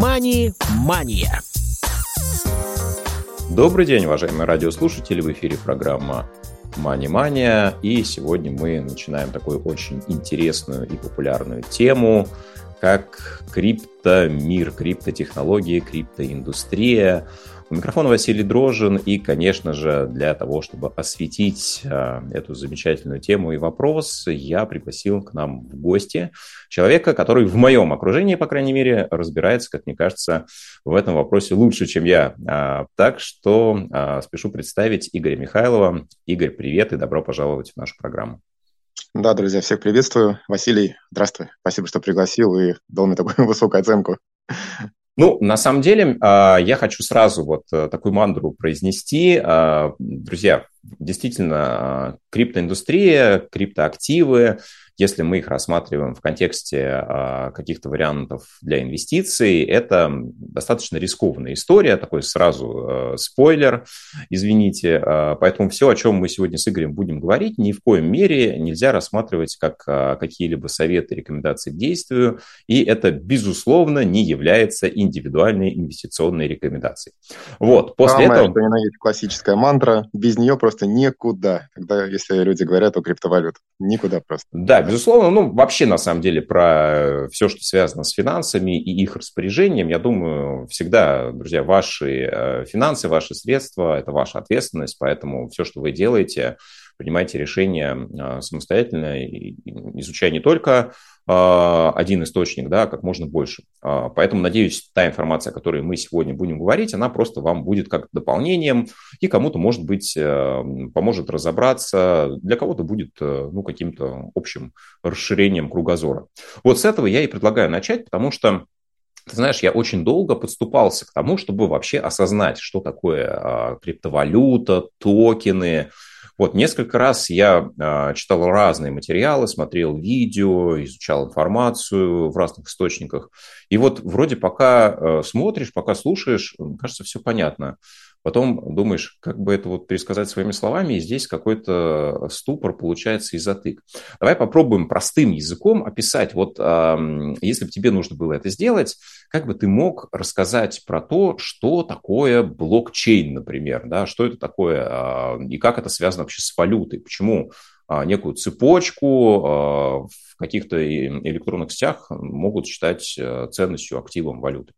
«Мани-мания». Добрый день, уважаемые радиослушатели. В эфире программа «Мани-мания». И сегодня мы начинаем такую очень интересную и популярную тему, как криптомир, криптотехнологии, криптоиндустрия – у микрофона Василий Дрожин, и, конечно же, для того, чтобы осветить э, эту замечательную тему и вопрос, я пригласил к нам в гости человека, который в моем окружении, по крайней мере, разбирается, как мне кажется, в этом вопросе лучше, чем я. А, так что а, спешу представить Игоря Михайлова. Игорь, привет и добро пожаловать в нашу программу. Да, друзья, всех приветствую. Василий, здравствуй. Спасибо, что пригласил и дал мне такую высокую оценку. Ну, на самом деле, а, я хочу сразу вот э, такую мандру произнести. А, друзья, действительно, а, криптоиндустрия, криптоактивы, если мы их рассматриваем в контексте а, каких-то вариантов для инвестиций, это достаточно рискованная история, такой сразу э, спойлер, извините. А, поэтому все, о чем мы сегодня с Игорем будем говорить, ни в коем мере нельзя рассматривать как а, какие-либо советы, рекомендации к действию, и это, безусловно, не является индивидуальной инвестиционной рекомендацией. Вот, после Самое, этого... что есть классическая мантра, без нее просто никуда, когда, если люди говорят о криптовалютах, никуда просто. Да, безусловно, ну, вообще, на самом деле, про все, что связано с финансами и их распоряжением, я думаю, всегда, друзья, ваши э, финансы, ваши средства – это ваша ответственность, поэтому все, что вы делаете, принимайте решения э, самостоятельно, изучая не только один источник, да, как можно больше. А, поэтому, надеюсь, та информация, о которой мы сегодня будем говорить, она просто вам будет как дополнением и кому-то, может быть, э, поможет разобраться, для кого-то будет э, ну, каким-то общим расширением кругозора. Вот с этого я и предлагаю начать, потому что ты знаешь, я очень долго подступался к тому, чтобы вообще осознать, что такое а, криптовалюта, токены, вот несколько раз я э, читал разные материалы, смотрел видео, изучал информацию в разных источниках. И вот вроде пока э, смотришь, пока слушаешь, кажется, все понятно. Потом думаешь, как бы это вот пересказать своими словами, и здесь какой-то ступор получается и затык. Давай попробуем простым языком описать, вот если бы тебе нужно было это сделать, как бы ты мог рассказать про то, что такое блокчейн, например, да, что это такое а, и как это связано вообще с валютой, почему а, некую цепочку а, в каких-то электронных сетях могут считать э, ценностью, активом валюты.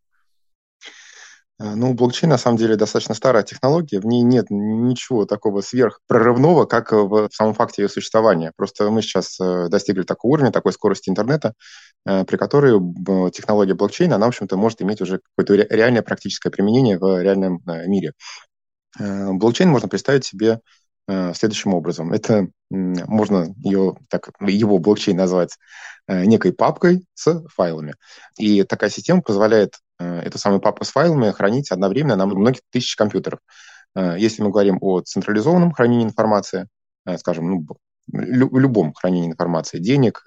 Э, ну, блокчейн на самом деле достаточно старая технология, в ней нет ничего такого сверхпрорывного, как в самом факте ее существования. Просто мы сейчас э, достигли такого уровня, такой скорости интернета, э, при которой технология блокчейна, она, в общем-то, может иметь уже какое-то реальное практическое применение в реальном мире. Блокчейн можно представить себе следующим образом. Это можно ее, так, его блокчейн назвать некой папкой с файлами. И такая система позволяет Э, эту самую папку с файлами хранить одновременно на многих тысяч компьютеров. Э, если мы говорим о централизованном хранении информации, э, скажем, ну, любом хранении информации, денег,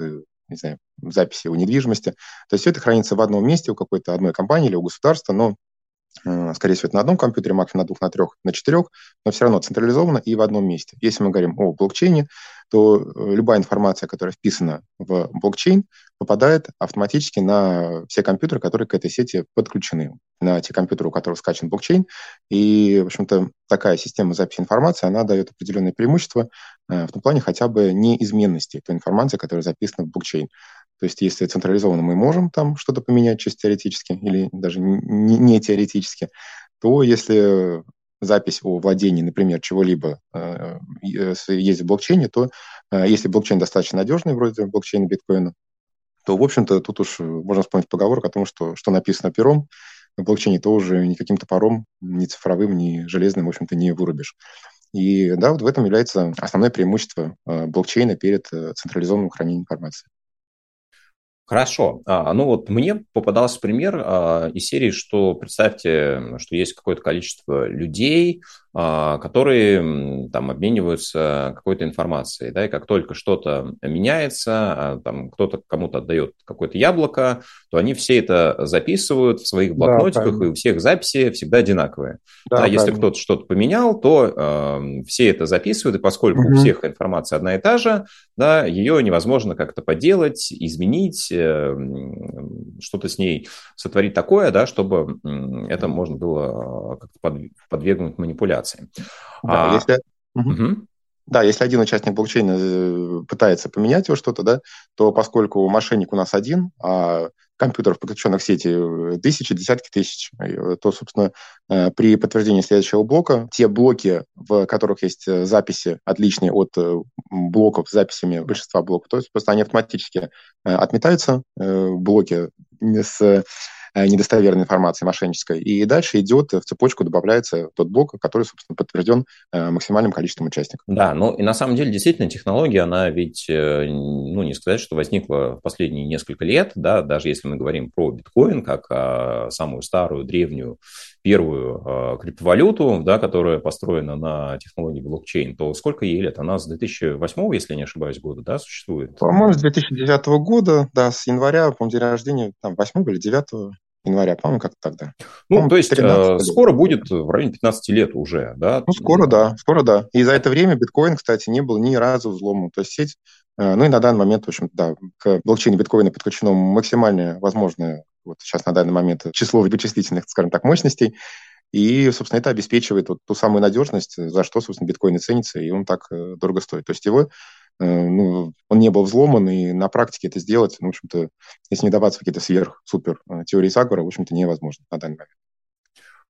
не знаю, записи о недвижимости, то есть все это хранится в одном месте у какой-то одной компании или у государства, но Э, скорее всего, это на одном компьютере, максимум на двух, на трех, на четырех, но все равно централизованно и в одном месте. Если мы говорим о блокчейне, то э, любая информация, которая вписана в блокчейн, попадает автоматически на все компьютеры, которые к этой сети подключены, на те компьютеры, у которых скачан блокчейн. И, в общем-то, такая система записи информации, она дает определенные преимущества э, в том плане хотя бы неизменности той информации, которая записана в блокчейн. То есть если централизованно мы можем там что-то поменять чисто теоретически или даже не, теоретически, то если запись о владении, например, чего-либо э, э, есть в блокчейне, то э, если блокчейн достаточно надежный, вроде блокчейна биткоина, то, в общем-то, тут уж можно вспомнить поговорку о том, что что написано пером в блокчейне, то уже никаким топором, ни цифровым, ни железным, в общем-то, не вырубишь. И да, вот в этом является основное преимущество блокчейна перед централизованным хранением информации. Хорошо. А, ну вот мне попадался пример а, из серии, что представьте, что есть какое-то количество людей, которые там обмениваются какой-то информацией, да, и как только что-то меняется, а, там кто-то кому-то отдает какое-то яблоко, то они все это записывают в своих блокнотиках, да, и у всех записи всегда одинаковые. Да, да, если кто-то что-то поменял, то э, все это записывают, и поскольку угу. у всех информация одна и та же, да, ее невозможно как-то поделать, изменить, э, что-то с ней сотворить такое, да, чтобы это можно было как-то подвергнуть манипуляции операции. Да, а, если... Угу. Да, если один участник блокчейна э, пытается поменять его что-то, да, то поскольку мошенник у нас один, а компьютеров, подключенных к сети, э, тысячи, десятки тысяч, э, то, собственно, при подтверждении следующего блока, те блоки, в которых есть записи, отличные от блоков с записями большинства блоков, то есть просто они автоматически отметаются, блоки с недостоверной информации мошеннической. И дальше идет, в цепочку добавляется тот блок, который, собственно, подтвержден э, максимальным количеством участников. Да, ну и на самом деле действительно технология, она ведь, э, ну не сказать, что возникла в последние несколько лет, да, даже если мы говорим про биткоин как а, самую старую, древнюю, первую а, криптовалюту, да, которая построена на технологии блокчейн, то сколько ей лет? Она с 2008, если не ошибаюсь, года, да, существует? По-моему, с 2009 года, да, с января, по-моему, день рождения, там, 8 или 9 января, по-моему, как тогда. Ну, то есть 13, э, скоро будет в районе 15 лет уже, да? Ну, скоро, да, скоро, да. И за это время биткоин, кстати, не был ни разу взломан. То есть сеть, э, ну и на данный момент, в общем да, к блокчейну биткоина подключено максимальное возможное, вот сейчас на данный момент, число вычислительных, скажем так, мощностей. И, собственно, это обеспечивает вот ту самую надежность, за что, собственно, биткоин и ценится, и он так э, дорого стоит. То есть его Э, ну, он не был взломан, и на практике это сделать, ну, в общем-то, если не даваться какие-то сверх-супер э, теории заговора, в общем-то, невозможно на данный момент.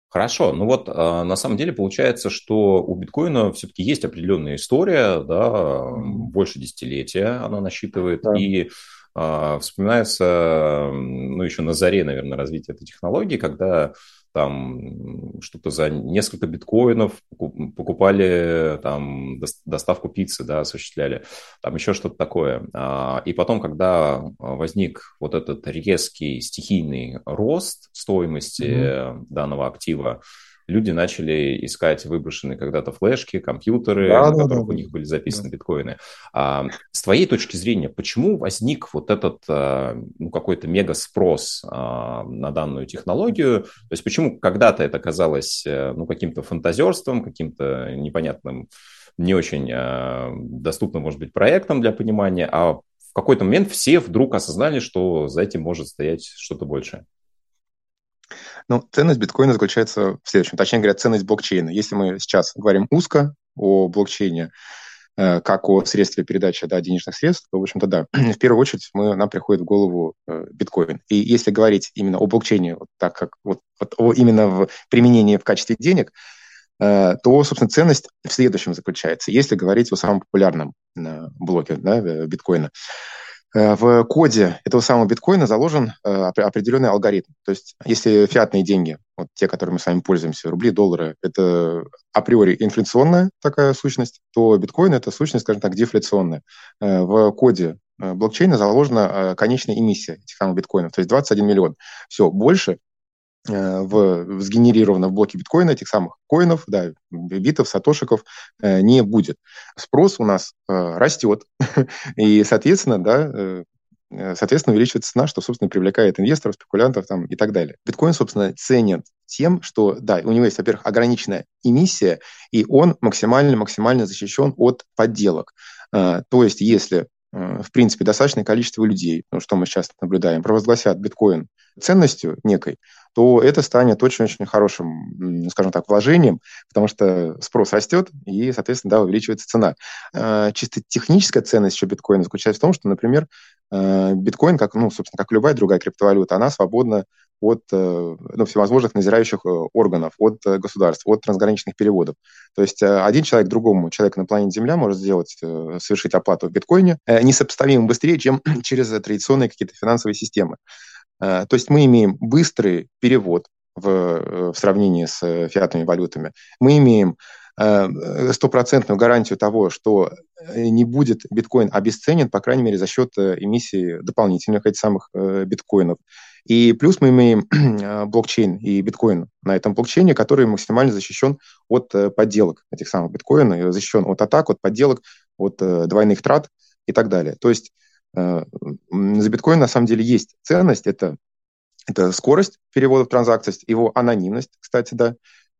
Хорошо, ну вот а, на самом деле получается, что у биткоина все-таки есть определенная история, да, больше десятилетия она насчитывает, да. и вспоминается, ну еще на заре, наверное, развития этой технологии, когда там что-то за несколько биткоинов покупали там доставку пиццы, да, осуществляли, там еще что-то такое. А, и потом, когда возник вот этот резкий стихийный рост стоимости mm-hmm. данного актива, люди начали искать выброшенные когда-то флешки, компьютеры, да, на которых да, у них были записаны да. биткоины. А, с твоей точки зрения, почему возник вот этот а, ну, какой-то мега спрос а, на данную технологию? То есть почему когда-то это казалось э, ну, каким-то фантазерством, каким-то непонятным, не очень а, доступным, может быть, проектом для понимания, а в какой-то момент все вдруг осознали, что за этим может стоять что-то большее? Ну, ценность биткоина заключается в следующем. Точнее говоря, ценность блокчейна. Если мы сейчас говорим узко о блокчейне, э, как о средстве передачи да, денежных средств, то, в общем-то, да, в первую очередь мы, нам приходит в голову э, биткоин. И если говорить именно о блокчейне, вот так как вот, вот о, именно в применении в качестве денег, э, то, собственно, ценность в следующем заключается. Если говорить о самом популярном э, блоке да, э, биткоина, в коде этого самого биткоина заложен э, определенный алгоритм. То есть если фиатные деньги, вот те, которыми мы с вами пользуемся, рубли, доллары, это априори инфляционная такая сущность, то биткоин – это сущность, скажем так, дефляционная. Э, в коде блокчейна заложена конечная эмиссия этих самых биткоинов, то есть 21 миллион. Все, больше Э, в, сгенерировано в блоке биткоина этих самых коинов, да, битов, сатошиков э, не будет. Спрос у нас э, растет, и, соответственно, да, соответственно, увеличивается цена, что, собственно, привлекает инвесторов, спекулянтов там, и так далее. Биткоин, собственно, ценен тем, что, да, у него есть, во-первых, ограниченная эмиссия, и он максимально-максимально защищен от подделок. То есть, если в принципе, достаточное количество людей, ну, что мы сейчас наблюдаем, провозгласят биткоин ценностью некой, то это станет очень-очень хорошим, скажем так, вложением, потому что спрос растет и, соответственно, да, увеличивается цена. А, чисто техническая ценность еще биткоина заключается в том, что, например, а, биткоин, как, ну, собственно, как любая другая криптовалюта, она свободна от э, ну, всевозможных назирающих э, органов, от э, государств, от трансграничных переводов. То есть один человек другому человеку на планете Земля может сделать, совершить оплату в биткоине несопоставимо быстрее, чем через традиционные какие-то финансовые системы. То есть мы имеем быстрый перевод в, в сравнении с фиатными валютами. Мы имеем стопроцентную гарантию того, что не будет биткоин обесценен, по крайней мере, за счет эмиссии дополнительных этих самых биткоинов. И плюс мы имеем блокчейн и биткоин на этом блокчейне, который максимально защищен от э, подделок этих самых биткоинов, защищен от атак, от подделок, от э, двойных трат и так далее. То есть э, за биткоин на самом деле есть ценность, это, это скорость перевода транзакций, его анонимность, кстати, да,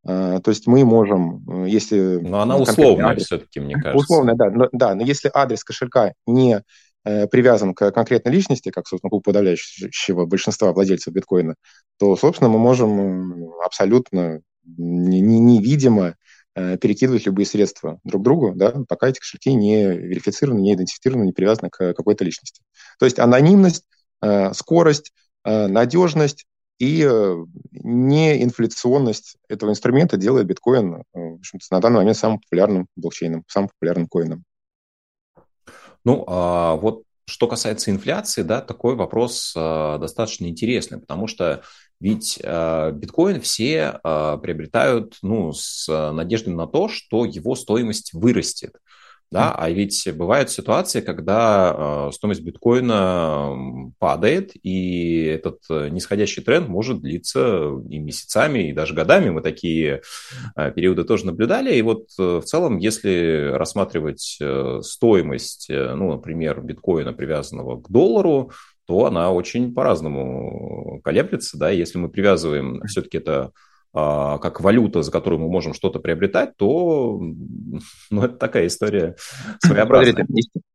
то есть мы можем, если... Но она условная все-таки, мне кажется. Условная, да. Но, да, но если адрес кошелька не Э, привязан к конкретной личности, как, собственно, у подавляющего большинства владельцев биткоина, то, собственно, мы можем абсолютно невидимо э, перекидывать любые средства друг другу, да, пока эти кошельки не верифицированы, не идентифицированы, не привязаны к какой-то личности. То есть анонимность, э, скорость, надежность и неинфляционность этого инструмента делает биткоин в общем-то, на данный момент самым популярным блокчейном, самым популярным коином. Ну, а вот что касается инфляции, да, такой вопрос а, достаточно интересный, потому что ведь а, биткоин все а, приобретают, ну, с надеждой на то, что его стоимость вырастет. Да, а ведь бывают ситуации, когда э, стоимость биткоина падает, и этот э, нисходящий тренд может длиться и месяцами, и даже годами. Мы такие э, периоды тоже наблюдали. И вот э, в целом, если рассматривать э, стоимость, ну, например, биткоина, привязанного к доллару, то она очень по-разному колеблется. Да? Если мы привязываем все-таки это а, как валюта, за которую мы можем что-то приобретать, то ну, это такая история своеобразная.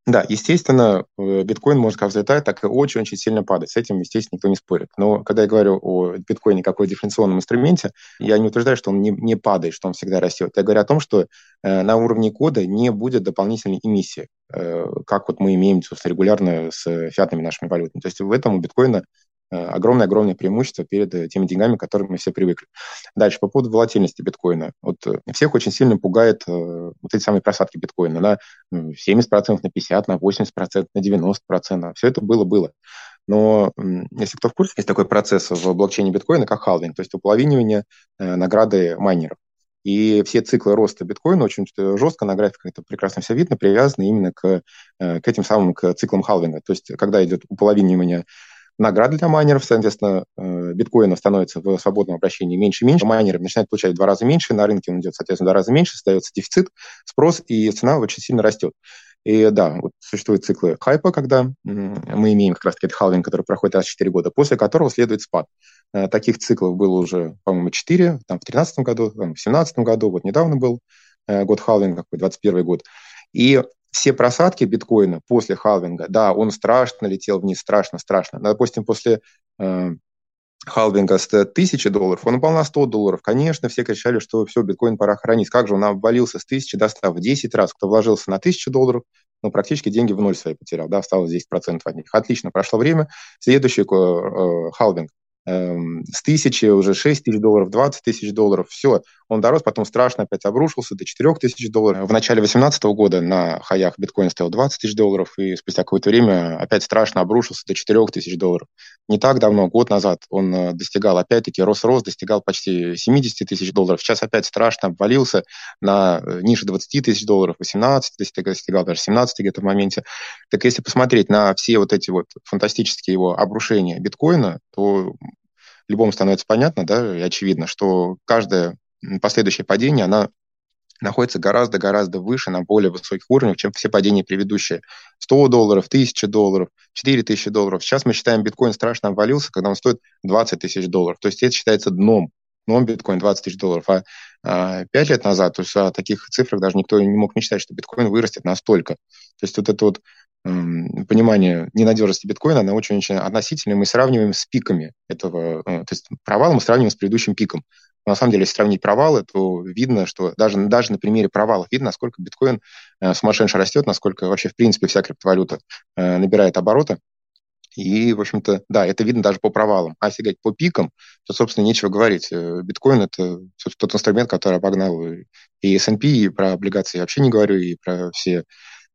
Да, естественно, э, биткоин может как взлетать, так и очень-очень сильно падать. С этим, естественно, никто не спорит. Но когда я говорю о биткоине как о дифференционном инструменте, я не утверждаю, что он не, не падает, что он всегда растет. Я говорю о том, что э, на уровне кода не будет дополнительной эмиссии, э, как вот мы имеем собственно, регулярно с фиатными нашими валютами. То есть в этом у биткоина огромное-огромное преимущество перед э, теми деньгами, к которым мы все привыкли. Дальше, по поводу волатильности биткоина. Вот э, всех очень сильно пугает вот эти самые просадки биткоина на 70%, на 50%, на 80%, на 90%. Все это было-было. Но если кто в курсе, есть такой процесс в блокчейне биткоина, как халвинг, то есть уполовинивание награды майнеров. И все циклы роста биткоина очень жестко на графиках, это прекрасно все видно, привязаны именно к, к этим самым к циклам халвинга. То есть когда идет уполовинивание награды для майнеров, соответственно, э, биткоина становится в свободном обращении меньше и меньше, майнеры начинают получать в два раза меньше, на рынке он идет, соответственно, в два раза меньше, остается дефицит, спрос, и цена очень сильно растет. И да, вот существуют циклы хайпа, когда мы имеем как раз-таки этот халвинг, который проходит раз в 4 года, после которого следует спад. Э, таких циклов было уже, по-моему, 4, там, в 2013 году, там, в 2017 году, вот недавно был э, год халвинга, 2021 год. И все просадки биткоина после халвинга, да, он страшно летел вниз, страшно, страшно. Допустим, после э, халвинга с 1000 долларов, он упал на 100 долларов. Конечно, все кричали, что все, биткоин пора хранить. Как же он обвалился с 1000 до 100 в 10 раз. Кто вложился на 1000 долларов, ну, практически деньги в ноль свои потерял, да, осталось 10% от них. Отлично, прошло время. Следующий э, халвинг с тысячи, уже 6 тысяч долларов, 20 тысяч долларов, все, он дорос, потом страшно опять обрушился до 4 тысяч долларов. В начале 2018 года на хаях биткоин стоил 20 тысяч долларов, и спустя какое-то время опять страшно обрушился до 4 тысяч долларов. Не так давно, год назад, он э, достигал, опять-таки, рос-рос, достигал почти 70 тысяч долларов. Сейчас опять страшно обвалился на э, ниже 20 тысяч долларов, 18 достигал, даже 17 где-то в моменте. Так если посмотреть на все вот эти вот фантастические его обрушения биткоина, то любому становится понятно, да, и очевидно, что каждое последующее падение, оно находится гораздо-гораздо выше, на более высоких уровнях, чем все падения предыдущие. 100 долларов, 1000 долларов, 4000 долларов. Сейчас мы считаем, биткоин страшно обвалился, когда он стоит 20 тысяч долларов. То есть это считается дном. Дном биткоин 20 тысяч долларов. А, а 5 лет назад, то есть о таких цифрах даже никто не мог мечтать, что биткоин вырастет настолько. То есть вот это вот понимание ненадежности биткоина, она очень-очень относительная. Мы сравниваем с пиками этого, э, то есть провал мы сравниваем с предыдущим пиком. На самом деле, если сравнить провалы, то видно, что даже, даже на примере провалов видно, насколько биткоин э, сумасшедше растет, насколько вообще, в принципе, вся криптовалюта э, набирает обороты. И, в общем-то, да, это видно даже по провалам. А если говорить по пикам, то, собственно, нечего говорить. Биткоин – это тот инструмент, который обогнал и S&P, и про облигации я вообще не говорю, и про все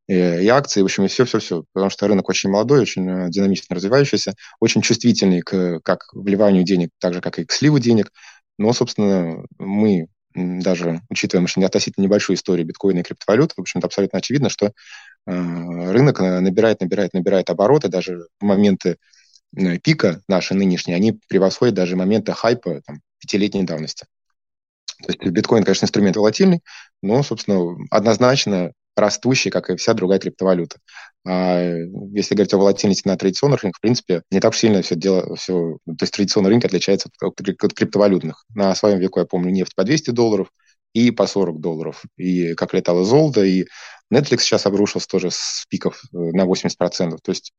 Э, и акции, в общем, и все-все-все. Потому что рынок очень молодой, очень э, динамично развивающийся, очень чувствительный к как вливанию денег, так же, как и к сливу денег. Но, собственно, мы даже учитывая что относительно небольшую историю биткоина и криптовалют, в общем-то, абсолютно очевидно, что э, рынок набирает, набирает, набирает обороты, даже в моменты пика наши нынешние, они превосходят даже моменты хайпа там, пятилетней давности. То есть биткоин, конечно, инструмент волатильный, но, собственно, однозначно растущий, как и вся другая криптовалюта. А если говорить о волатильности на традиционных рынках, в принципе, не так сильно все дело, все, то есть традиционный рынок отличается от, криптовалютных. На своем веку, я помню, нефть по 200 долларов и по 40 долларов. И как летало золото, и Netflix сейчас обрушился тоже с пиков э, на 80%. То есть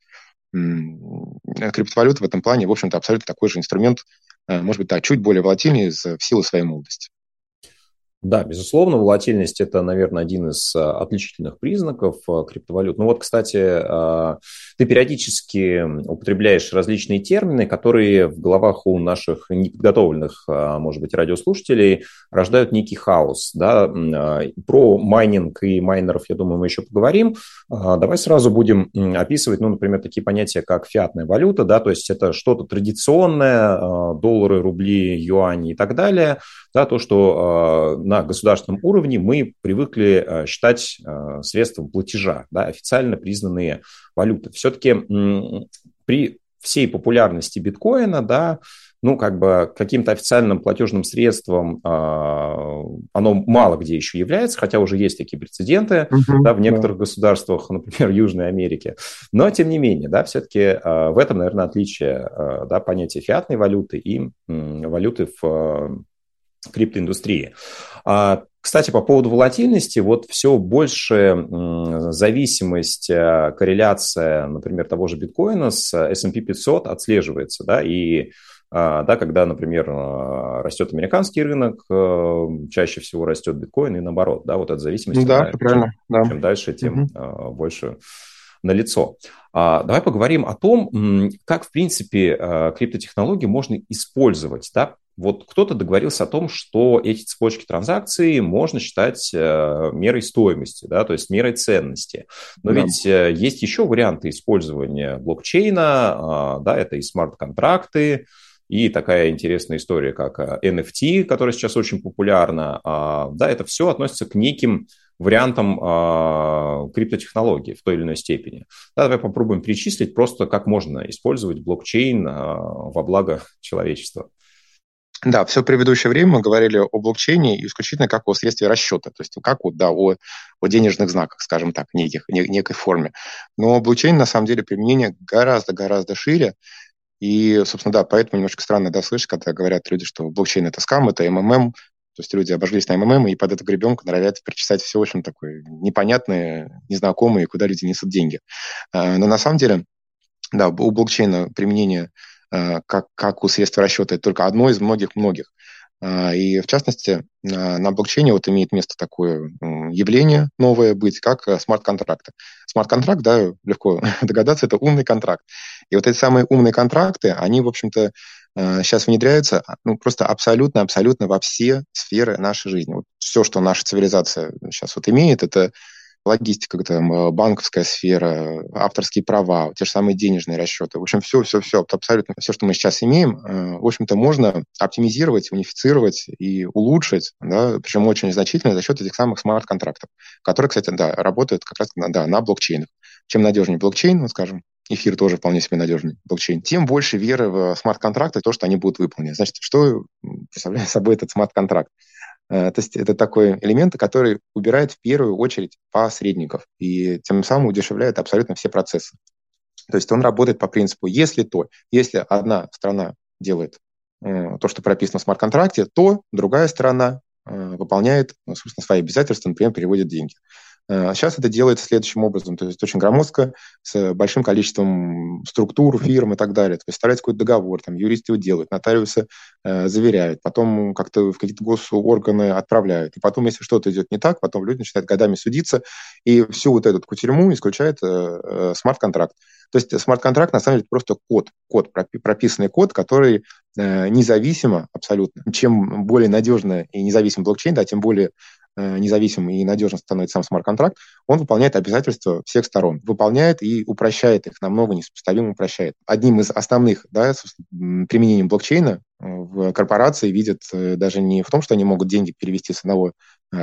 криптовалюта в этом плане, в общем-то, абсолютно такой же инструмент, э, может быть, да, чуть более волатильный в силу своей молодости. Да, безусловно, волатильность – это, наверное, один из а, отличительных признаков а, криптовалют. Ну вот, кстати, а, ты периодически употребляешь различные термины, которые в головах у наших неподготовленных, может быть, радиослушателей рождают некий хаос. Да? Про майнинг и майнеров, я думаю, мы еще поговорим. Давай сразу будем описывать, ну, например, такие понятия, как фиатная валюта, да, то есть это что-то традиционное, доллары, рубли, юани и так далее, да, то, что на государственном уровне мы привыкли э, считать э, средством платежа, да, официально признанные валюты. Все-таки при всей популярности биткоина, да, ну, как бы каким-то официальным платежным средством э, оно мало где еще является, хотя уже есть такие прецеденты uh-huh, да, в некоторых да. государствах, например, Южной Америки. Но, тем не менее, да, все-таки э, в этом, наверное, отличие э, да, понятия фиатной валюты и э, валюты в криптоиндустрии. А, кстати, по поводу волатильности, вот все больше зависимость, э, корреляция, например, того же биткоина с S&P 500 отслеживается, да, и а, да, когда, например, э, растет американский рынок, э, чаще всего растет биткоин и наоборот, да, вот от зависимости. Да, да, правильно, чем, да. чем дальше, тем угу. больше на лицо. А, давай поговорим о том, как, в принципе, криптотехнологии можно использовать да, вот кто-то договорился о том, что эти цепочки транзакций можно считать э, мерой стоимости, да, то есть мерой ценности. Но да. ведь э, есть еще варианты использования блокчейна, э, да, это и смарт-контракты, и такая интересная история, как NFT, которая сейчас очень популярна. А, да, это все относится к неким вариантам а, криптотехнологий в той или иной степени. Да, давай попробуем перечислить просто, как можно использовать блокчейн а, во благо человечества. Да, все предыдущее время мы говорили о блокчейне исключительно как о средстве расчета, то есть как вот, да, о, о денежных знаках, скажем так, неких, не, некой форме. Но блокчейн, на самом деле, применение гораздо-гораздо шире, и, собственно, да, поэтому немножко странно, да, слышать, когда говорят люди, что блокчейн – это скам, это МММ, то есть люди обожглись на МММ и под эту гребенку норовят причесать все очень такое непонятное, незнакомое, куда люди несут деньги. А, но на самом деле, да, у блокчейна применение – как, как у средства расчета. Это только одно из многих-многих. Э, и в частности, на блокчейне вот имеет место такое явление новое быть, как э, смарт-контракты. Смарт-контракт, да, легко догадаться, это умный контракт. И вот эти самые умные контракты, они, в общем-то, сейчас внедряются ну, просто абсолютно-абсолютно во все сферы нашей жизни. Вот все, что наша цивилизация сейчас вот имеет, это логистика, там, э, банковская сфера, авторские права, те же самые денежные расчеты. В общем, все, все, все, абсолютно все, что мы сейчас имеем, э, в общем-то, можно оптимизировать, унифицировать и улучшить, да, причем очень значительно за счет этих самых смарт-контрактов, которые, кстати, да, работают как раз на, да, на блокчейнах. Чем надежнее блокчейн, ну, скажем, эфир тоже вполне себе надежный блокчейн, тем больше веры в смарт-контракты, то, что они будут выполнены. Значит, что представляет собой этот смарт-контракт? Э, то есть это такой элемент, который убирает в первую очередь посредников и тем самым удешевляет абсолютно все процессы. То есть он работает по принципу, если то, если одна страна делает э, то, что прописано в смарт-контракте, то другая сторона э, выполняет, ну, собственно, свои обязательства, например, переводит деньги. Сейчас это делается следующим образом, то есть очень громоздко, с большим количеством структур, фирм и так далее. То есть составляется какой-то договор, там юристы его делают, нотариусы э, заверяют, потом как-то в какие-то госорганы отправляют. И потом, если что-то идет не так, потом люди начинают годами судиться, и всю вот эту кутерьму исключает э, э, смарт-контракт. То есть смарт-контракт на самом деле просто код, код, прописанный код, который э, независимо абсолютно. Чем более надежный и независимый блокчейн, да, тем более Э, независимым и надежным становится сам смарт-контракт, он выполняет обязательства всех сторон. Выполняет и упрощает их, намного несопоставимо упрощает. Одним из основных да, применений блокчейна э, в корпорации видят э, даже не в том, что они могут деньги перевести с одного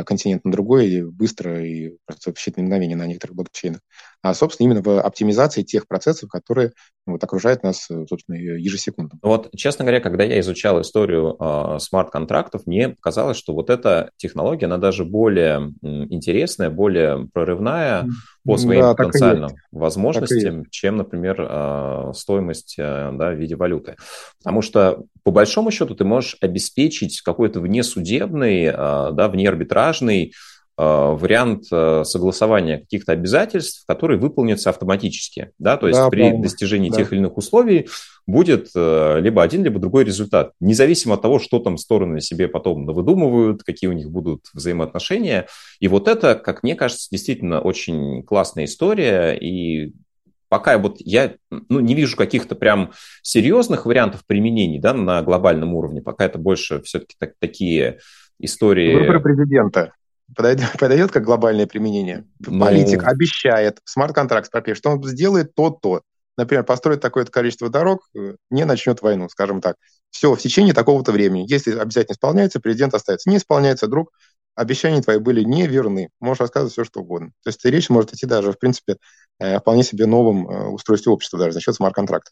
континента на другой и быстро и просто в считанные мгновения на некоторых блокчейнах, а, собственно, именно в оптимизации тех процессов, которые вот, окружает нас, собственно, ежесекундно. Вот, честно говоря, когда я изучал историю э, смарт-контрактов, мне показалось, что вот эта технология, она даже более интересная, более прорывная по своим да, потенциальным возможностям, чем, например, э, стоимость э, да, в виде валюты. Потому что, по большому счету, ты можешь обеспечить какой-то внесудебный, э, да, внеарбитражный Э, вариант э, согласования каких-то обязательств, которые выполнятся автоматически. Да? То есть да, при правильно. достижении да. тех или иных условий будет э, либо один, либо другой результат. Независимо от того, что там стороны себе потом выдумывают, какие у них будут взаимоотношения. И вот это, как мне кажется, действительно очень классная история. И пока вот я ну, не вижу каких-то прям серьезных вариантов применений да, на глобальном уровне, пока это больше все-таки так, такие истории... Выборы президента подойдет, подойдет как глобальное применение. Ну... Политик обещает, смарт-контракт пропишет, что он сделает то-то. Например, построит такое-то количество дорог, э, не начнет войну, скажем так. Все, в течение такого-то времени. Если обязательно исполняется, президент остается. Не исполняется, друг, обещания твои были неверны. Можешь рассказывать все, что угодно. То есть речь может идти даже, в принципе, э, вполне себе новом э, устройстве общества даже за счет смарт-контракта.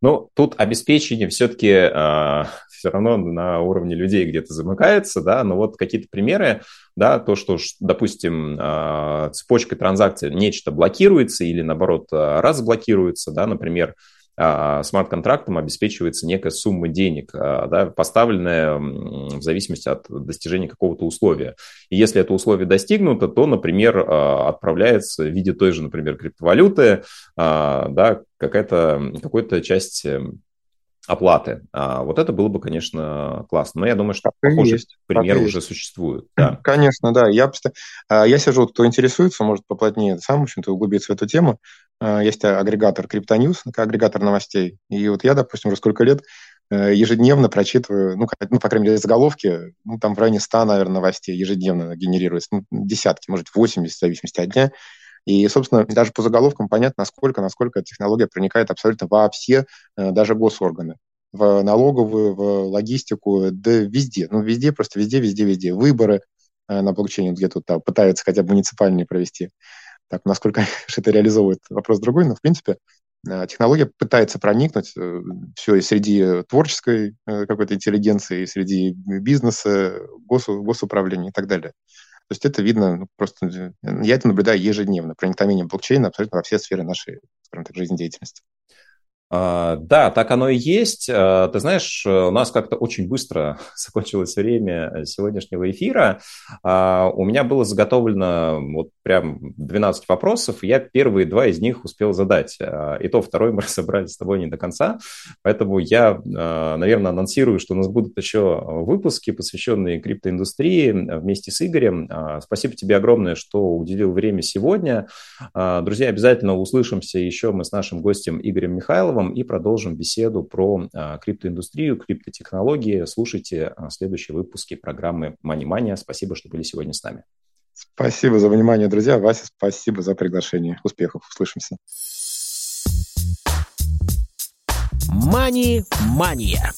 Ну, тут обеспечение все-таки э, все равно на уровне людей где-то замыкается, да, но вот какие-то примеры, да, то, что, допустим, э, цепочкой транзакций нечто блокируется или, наоборот, разблокируется, да, например, а, смарт-контрактом обеспечивается некая сумма денег, а, да, поставленная в зависимости от достижения какого-то условия. И если это условие достигнуто, то, например, а, отправляется в виде той же, например, криптовалюты, да, какая-то, какая-то часть эм, оплаты. А вот это было бы, конечно, классно. Но я думаю, что так похожие есть, примеры уже есть. существуют. Да. Конечно, да. Я, просто, я сижу, кто интересуется, может поплотнее сам, в общем-то, углубиться в эту тему. Есть агрегатор Криптоньюз, агрегатор новостей. И вот я, допустим, уже сколько лет э, ежедневно прочитываю, ну, ну, по крайней мере, заголовки, ну, там в районе 100, наверное, новостей ежедневно генерируется, ну, десятки, может, 80, в зависимости от дня. И, собственно, даже по заголовкам понятно, насколько, насколько эта технология проникает абсолютно во все, э, даже госорганы в налоговую, в логистику, да везде. Ну, везде, просто везде, везде, везде. Выборы э, на блокчейне где-то там пытаются хотя бы муниципальные провести. Так, насколько это реализовывает, вопрос другой, но, в принципе, э, технология пытается проникнуть все и среди творческой какой-то интеллигенции, и среди бизнеса, гос, госуправления и так далее. То есть это видно ну, просто... Я это наблюдаю ежедневно, проникновение блокчейна абсолютно во все сферы нашей, скажем так, жизнедеятельности. А, да, так оно и есть. А, ты знаешь, у нас как-то очень быстро закончилось время сегодняшнего эфира. А, у меня было заготовлено вот прям 12 вопросов, и я первые два из них успел задать. И то второй мы разобрали с тобой не до конца. Поэтому я, наверное, анонсирую, что у нас будут еще выпуски, посвященные криптоиндустрии вместе с Игорем. Спасибо тебе огромное, что уделил время сегодня. Друзья, обязательно услышимся еще мы с нашим гостем Игорем Михайловым Михайловым и продолжим беседу про а, криптоиндустрию, криптотехнологии. Слушайте а, следующие выпуски программы Money Mania. Спасибо, что были сегодня с нами. Спасибо за внимание, друзья. Вася, спасибо за приглашение. Успехов. Услышимся. Мани-мания.